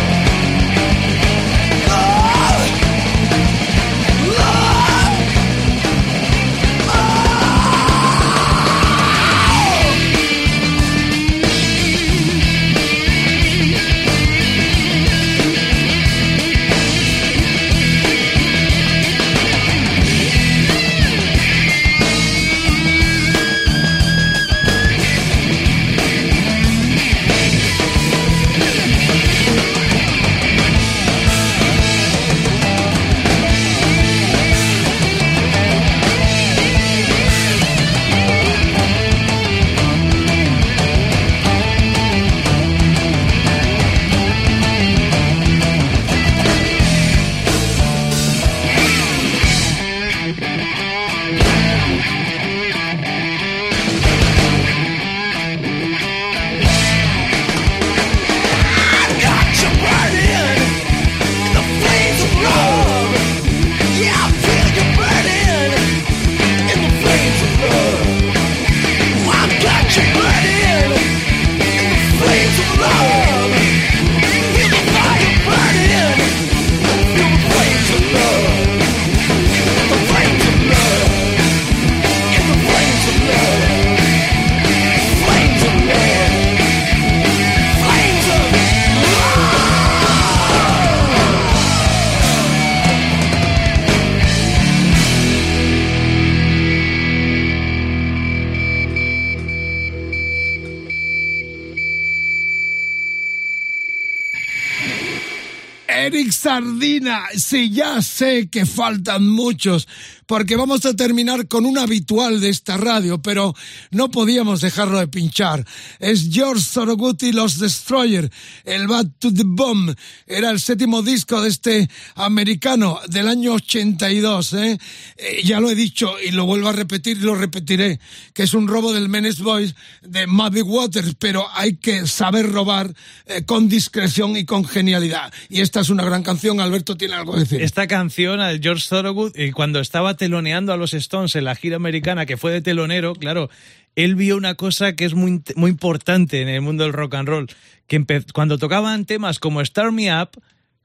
Sardina, sí, ya sé que faltan muchos, porque vamos a terminar con un habitual de esta radio, pero no podíamos dejarlo de pinchar. Es George Sorogood y los Destroyer, el Bad to the Bomb. Era el séptimo disco de este americano del año 82, ¿eh? Eh, ya lo he dicho y lo vuelvo a repetir y lo repetiré, que es un robo del Menace Boys de Muddy Waters, pero hay que saber robar eh, con discreción y con genialidad. Y esta es una gran canción, Alberto tiene algo que decir. Esta canción, a George Thorogood, eh, cuando estaba teloneando a los Stones en la gira americana, que fue de telonero, claro, él vio una cosa que es muy, muy importante en el mundo del rock and roll, que cuando tocaban temas como Start Me Up,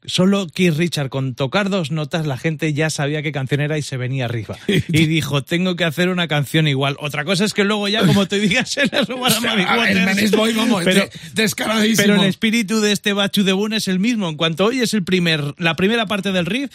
solo Keith Richard con tocar dos notas la gente ya sabía qué canción era y se venía arriba. Y dijo, tengo que hacer una canción igual. Otra cosa es que luego ya, como te digas, se le robaron a Muddy Waters. el Boy, vamos, pero, de- descaradísimo. pero el espíritu de este Bachu de Boone es el mismo. En cuanto oyes el primer, la primera parte del riff,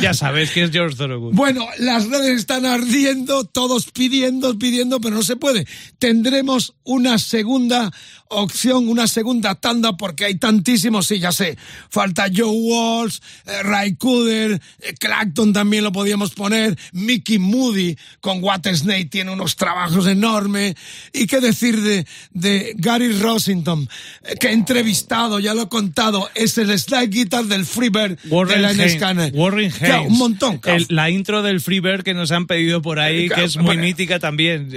ya sabes que es George Thorogood. Bueno, las redes están ardiendo, todos pidiendo, pidiendo, pero no se puede. Tendremos una segunda opción, una segunda tanda, porque hay tantísimos, sí, ya sé. Falta Joe Walsh, eh, Ray Cooder, eh, Clacton también lo podíamos poner, Mickey Moody con What Snake tiene unos trabajos enormes. Y qué decir de, de Gary Rossington, eh, que he entrevistado, ya lo he contado, es el slide guitar del Freebird de Warren, la Haynes, Scanner. Warren Claro, Haynes. un montón. El- la intro del Freebird que nos han pedido por ahí, Claro, que es muy bueno. mítica también.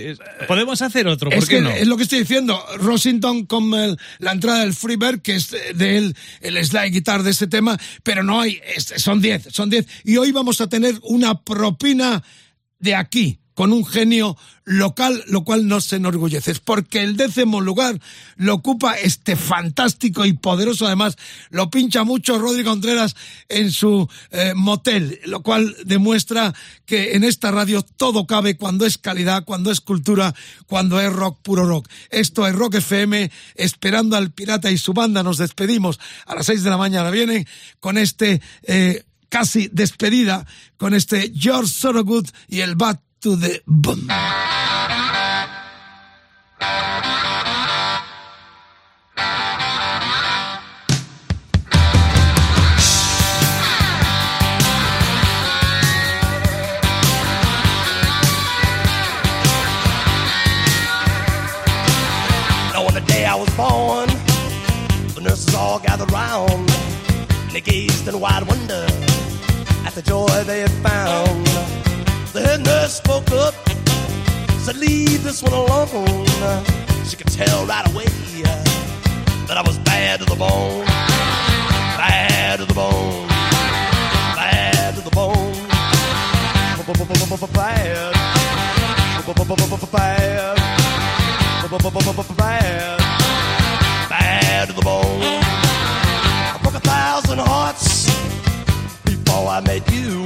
Podemos hacer otro, ¿por Es qué que no? es lo que estoy diciendo. Rossington con el- la entrada del Freebird, que es de él, el slide guitar de ese tema, pero no hay, son 10, son 10. Y hoy vamos a tener una propina de aquí, con un genio local, lo cual nos enorgullece, porque el décimo lugar lo ocupa este fantástico y poderoso, además, lo pincha mucho Rodrigo Contreras en su eh, motel, lo cual demuestra que en esta radio todo cabe cuando es calidad, cuando es cultura, cuando es rock, puro rock. Esto es Rock FM, esperando al pirata y su banda, nos despedimos a las seis de la mañana, vienen con este... eh, casi despedida con este George Sorogood y el Bad to the Boom. Now, on the day I was born, the nurses all gathered round. And they gazed in wide wonder at the joy they had found. The head nurse spoke up, said, Leave this one alone. She could tell right away that I was bad to the bone. Bad to the bone. Bad to the bone. Bad. Bad. Bad. Bad to the bone. I broke a thousand hearts before I met you.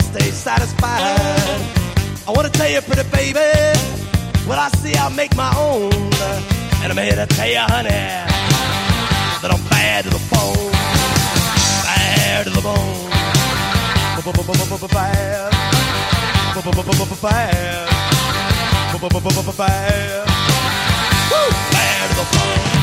All stay satisfied. I wanna tell you, pretty baby, what I see, I'll make my own. And I'm here to tell you, honey, that I'm bad to the bone. Bad to the bone. Bad. Bad. Bad to the bone.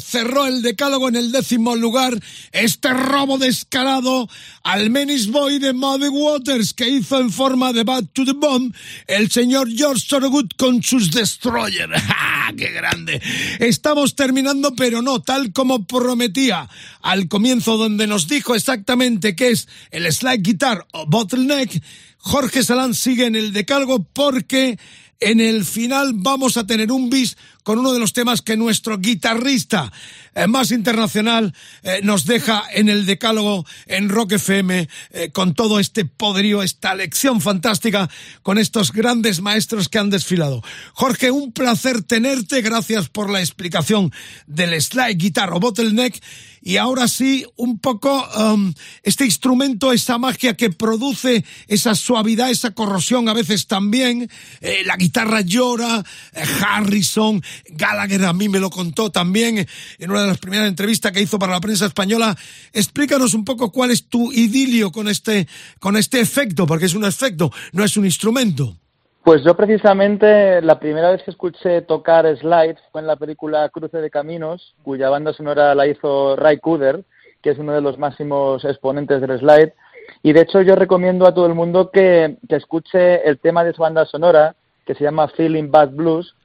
Cerró el decálogo en el décimo lugar. Este robo descarado al Menis Boy de Muddy Waters que hizo en forma de Bad to the Bomb el señor George Thorogood con sus Destroyer. ¡Ja! ¡Qué grande! Estamos terminando, pero no tal como prometía al comienzo, donde nos dijo exactamente qué es el slide guitar o bottleneck. Jorge Salán sigue en el decálogo porque en el final vamos a tener un bis con uno de los temas que nuestro guitarrista eh, más internacional eh, nos deja en el decálogo en Rock FM eh, con todo este poderío, esta lección fantástica con estos grandes maestros que han desfilado. Jorge, un placer tenerte, gracias por la explicación del slide guitar o bottleneck y ahora sí, un poco um, este instrumento, esa magia que produce esa suavidad, esa corrosión a veces también. La guitarra llora, Harrison, Gallagher a mí me lo contó también en una de las primeras entrevistas que hizo para la prensa española. Explícanos un poco cuál es tu idilio con este, con este efecto, porque es un efecto, no es un instrumento. Pues yo precisamente la primera vez que escuché tocar slide fue en la película Cruce de Caminos, cuya banda sonora la hizo Ray Cooder, que es uno de los máximos exponentes del slide. Y de hecho yo recomiendo a todo el mundo que, que escuche el tema de su banda sonora, que se llama Feeling Bad Blues,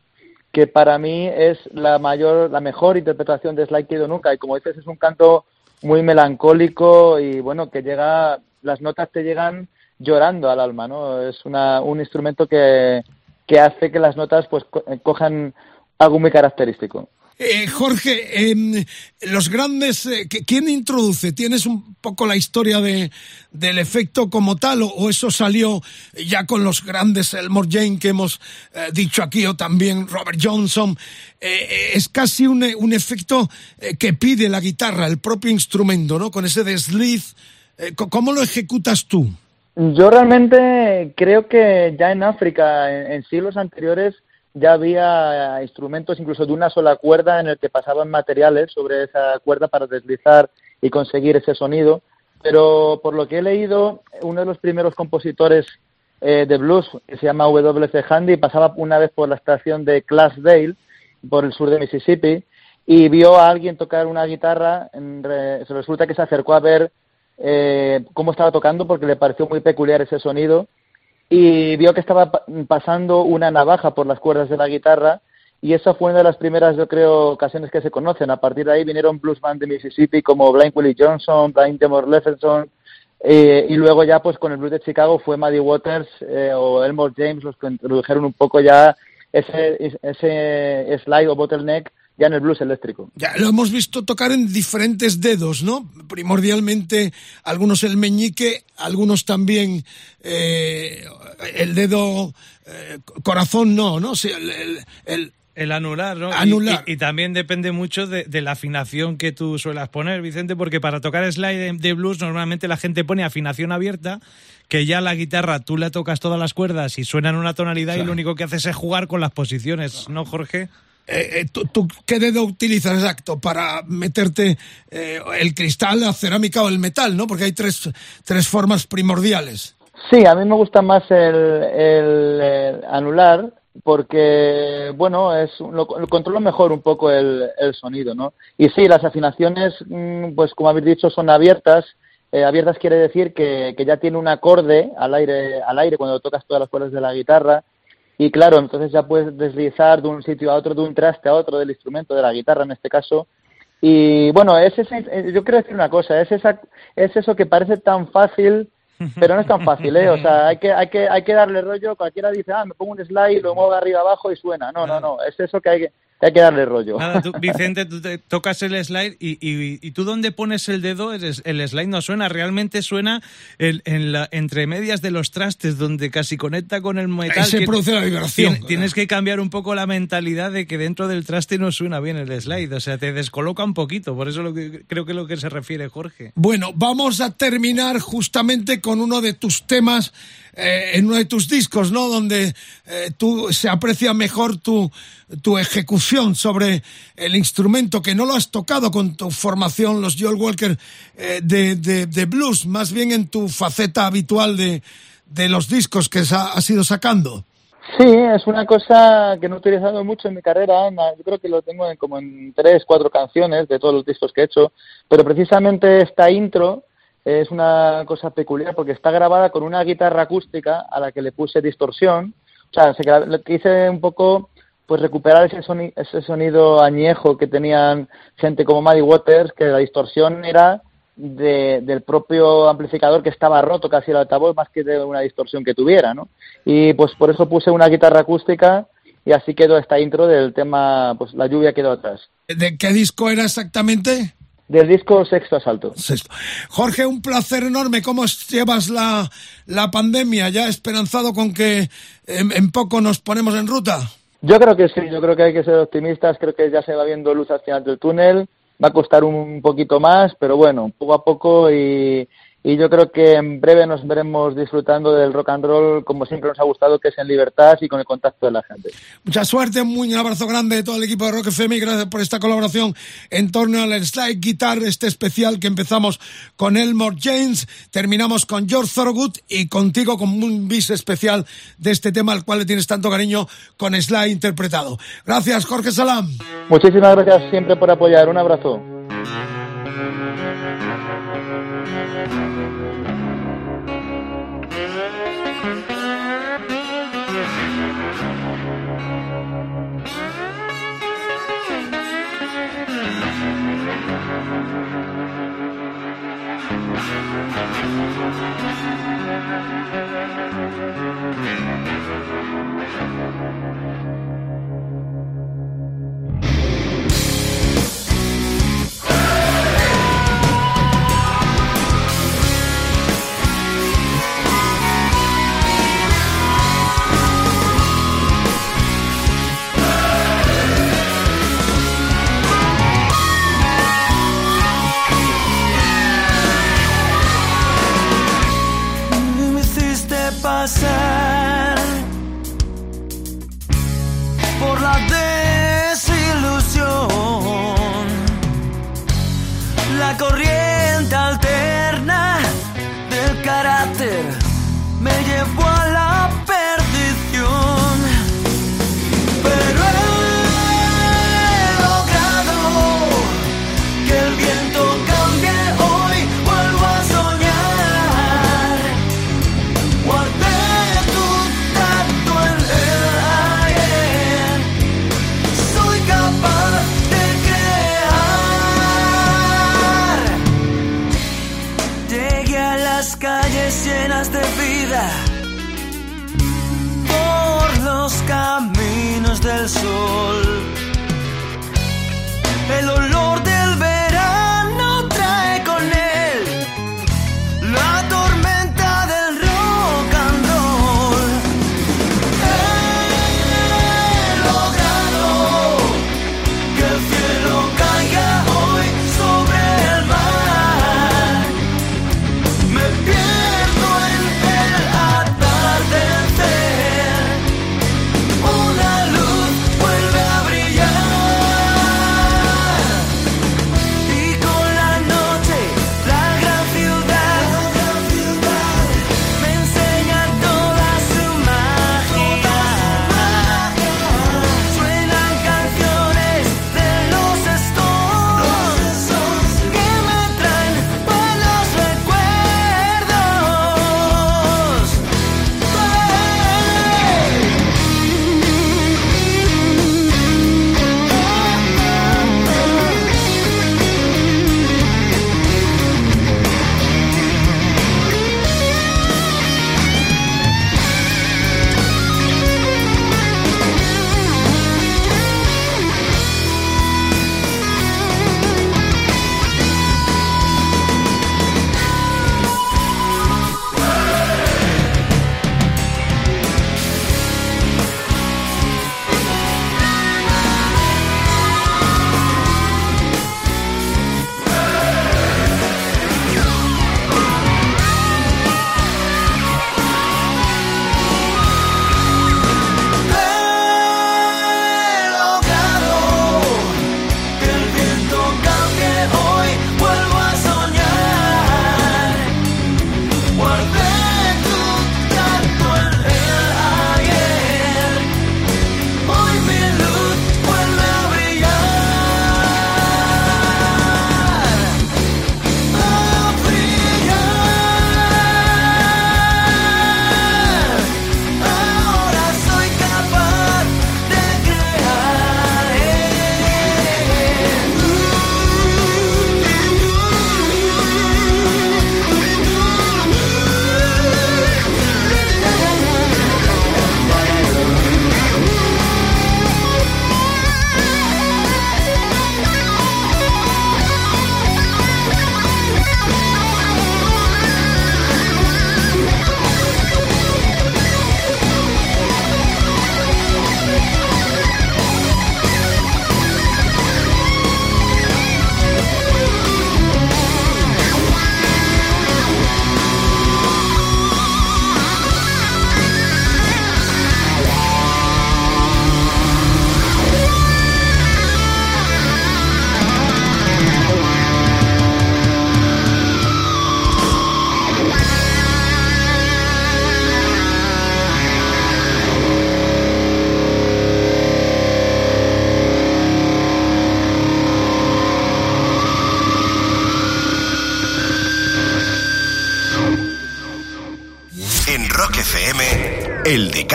que para mí es la mayor, la mejor interpretación de slide que he ido nunca. Y como dices, es un canto muy melancólico y bueno, que llega, las notas te llegan llorando al alma, ¿no? Es una, un instrumento que, que hace que las notas pues co- cojan algo muy característico. Eh, Jorge, em, los grandes, eh, ¿qui- ¿quién introduce? ¿Tienes un poco la historia de, del efecto como tal o, eso salió ya con los grandes Elmore Jane que hemos eh, dicho aquí o también Robert Johnson? Eh, eh, es casi un, eh, un efecto eh, que pide la guitarra, el propio instrumento, ¿no? Con ese desliz. Eh, ¿Cómo lo ejecutas tú? Yo realmente creo que ya en África, en siglos anteriores, ya había instrumentos incluso de una sola cuerda en el que pasaban materiales sobre esa cuerda para deslizar y conseguir ese sonido. Pero por lo que he leído, uno de los primeros compositores eh, de blues, que se llama W.C. Handy, pasaba una vez por la estación de Clarksdale, por el sur de Mississippi, y vio a alguien tocar una guitarra. Se resulta que se acercó a ver eh, cómo estaba tocando porque le pareció muy peculiar ese sonido y vio que estaba pa- pasando una navaja por las cuerdas de la guitarra y esa fue una de las primeras, yo creo, ocasiones que se conocen. A partir de ahí vinieron blues band de Mississippi como Blind Willie Johnson, Blind Demore Lefferson eh, y luego ya pues con el blues de Chicago fue Muddy Waters eh, o Elmore James los que introdujeron un poco ya ese, ese slide o bottleneck ya en el blues eléctrico. Ya lo hemos visto tocar en diferentes dedos, ¿no? Primordialmente, algunos el meñique, algunos también eh, el dedo eh, corazón, no, ¿no? Sí, el, el- el- El anular, ¿no? Anular. Y, y también depende mucho de, de la afinación que tú suelas poner, Vicente, porque para tocar slide de, blues normalmente la gente pone afinación abierta, que ya la guitarra tú le tocas todas las cuerdas y suena en una tonalidad y lo único que haces es jugar con las posiciones, ¿no, Jorge? Eh, eh, ¿tú, qué dedo utilizas exacto para meterte eh, el cristal, la cerámica o el metal, ¿no? Porque hay tres, tres formas primordiales. Sí, a mí me gusta más el, anular porque, bueno, es lo, lo controlo mejor un poco el, el sonido, ¿no? Y sí, las afinaciones, mm, pues como habéis dicho, son abiertas. Eh, abiertas quiere decir que, que ya tiene un acorde al aire, al aire cuando tocas todas las cuerdas de la guitarra. Y claro, entonces ya puedes deslizar de un sitio a otro, de un traste a otro del instrumento, de la guitarra en este caso. Y bueno, es ese, yo quiero decir una cosa, es, esa, es eso que parece tan fácil, pero no es tan fácil, ¿eh? O sea, hay que, hay que, hay que darle rollo, cualquiera dice, ah, me pongo un slide, lo muevo de arriba abajo y suena. No, no, no, es eso que hay que hay que darle rollo. Nada, tú, Vicente, tú te tocas el slide y, y, y tú donde pones el dedo, el, el slide no suena, realmente suena el- en la, entre medias de los trastes, donde casi conecta con el metal. Ahí se que- produce la vibración. tien- Tienes que cambiar un poco la mentalidad de que dentro del traste no suena bien el slide, o sea, te descoloca un poquito, por eso lo que, creo que es lo que se refiere Jorge. Bueno, vamos a terminar justamente con uno de tus temas eh, en uno de tus discos, ¿no? Donde eh, tú se aprecia mejor tu, tu ejecución sobre el instrumento que no lo has tocado con tu formación, los Joel Walker eh, de, de- de blues, más bien en tu faceta habitual de, de los discos que sa- has ido sacando. Sí, es una cosa que no he utilizado mucho en mi carrera. na- Yo creo que lo tengo en como en tres, cuatro canciones de todos los discos que he hecho. Pero precisamente esta intro es una cosa peculiar porque está grabada con una guitarra acústica a la que le puse distorsión. O sea, se hice un poco pues recuperar ese, soni- ese sonido añejo que tenían gente como Maddie Waters, que la distorsión era de- del propio amplificador que estaba roto casi el altavoz más que de una distorsión que tuviera, ¿no? Y pues por eso puse una guitarra acústica y así quedó esta intro del tema, pues la lluvia quedó atrás. ¿De qué disco era exactamente? Del disco Sexto Asalto. Jorge, un placer enorme. ¿Cómo llevas la, la pandemia? ¿Ya esperanzado con que en, en poco nos ponemos en ruta? Yo creo que sí, yo creo que hay que ser optimistas, creo que ya se va viendo luz al final del túnel, va a costar un poquito más, pero bueno, poco a poco y, y yo creo que en breve nos veremos disfrutando del rock and roll como siempre nos ha gustado, que es en libertad y con el contacto de la gente. Mucha suerte, muy un abrazo grande de todo el equipo de Rock FM y gracias por esta colaboración en torno al slide guitar, este especial que empezamos con Elmore James, terminamos con George Thorogood y contigo con un bis especial de este tema al cual le tienes tanto cariño con slide interpretado. Gracias, Jorge Salam. Muchísimas gracias siempre por apoyar, un abrazo.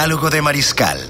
Decálogo de Mariscal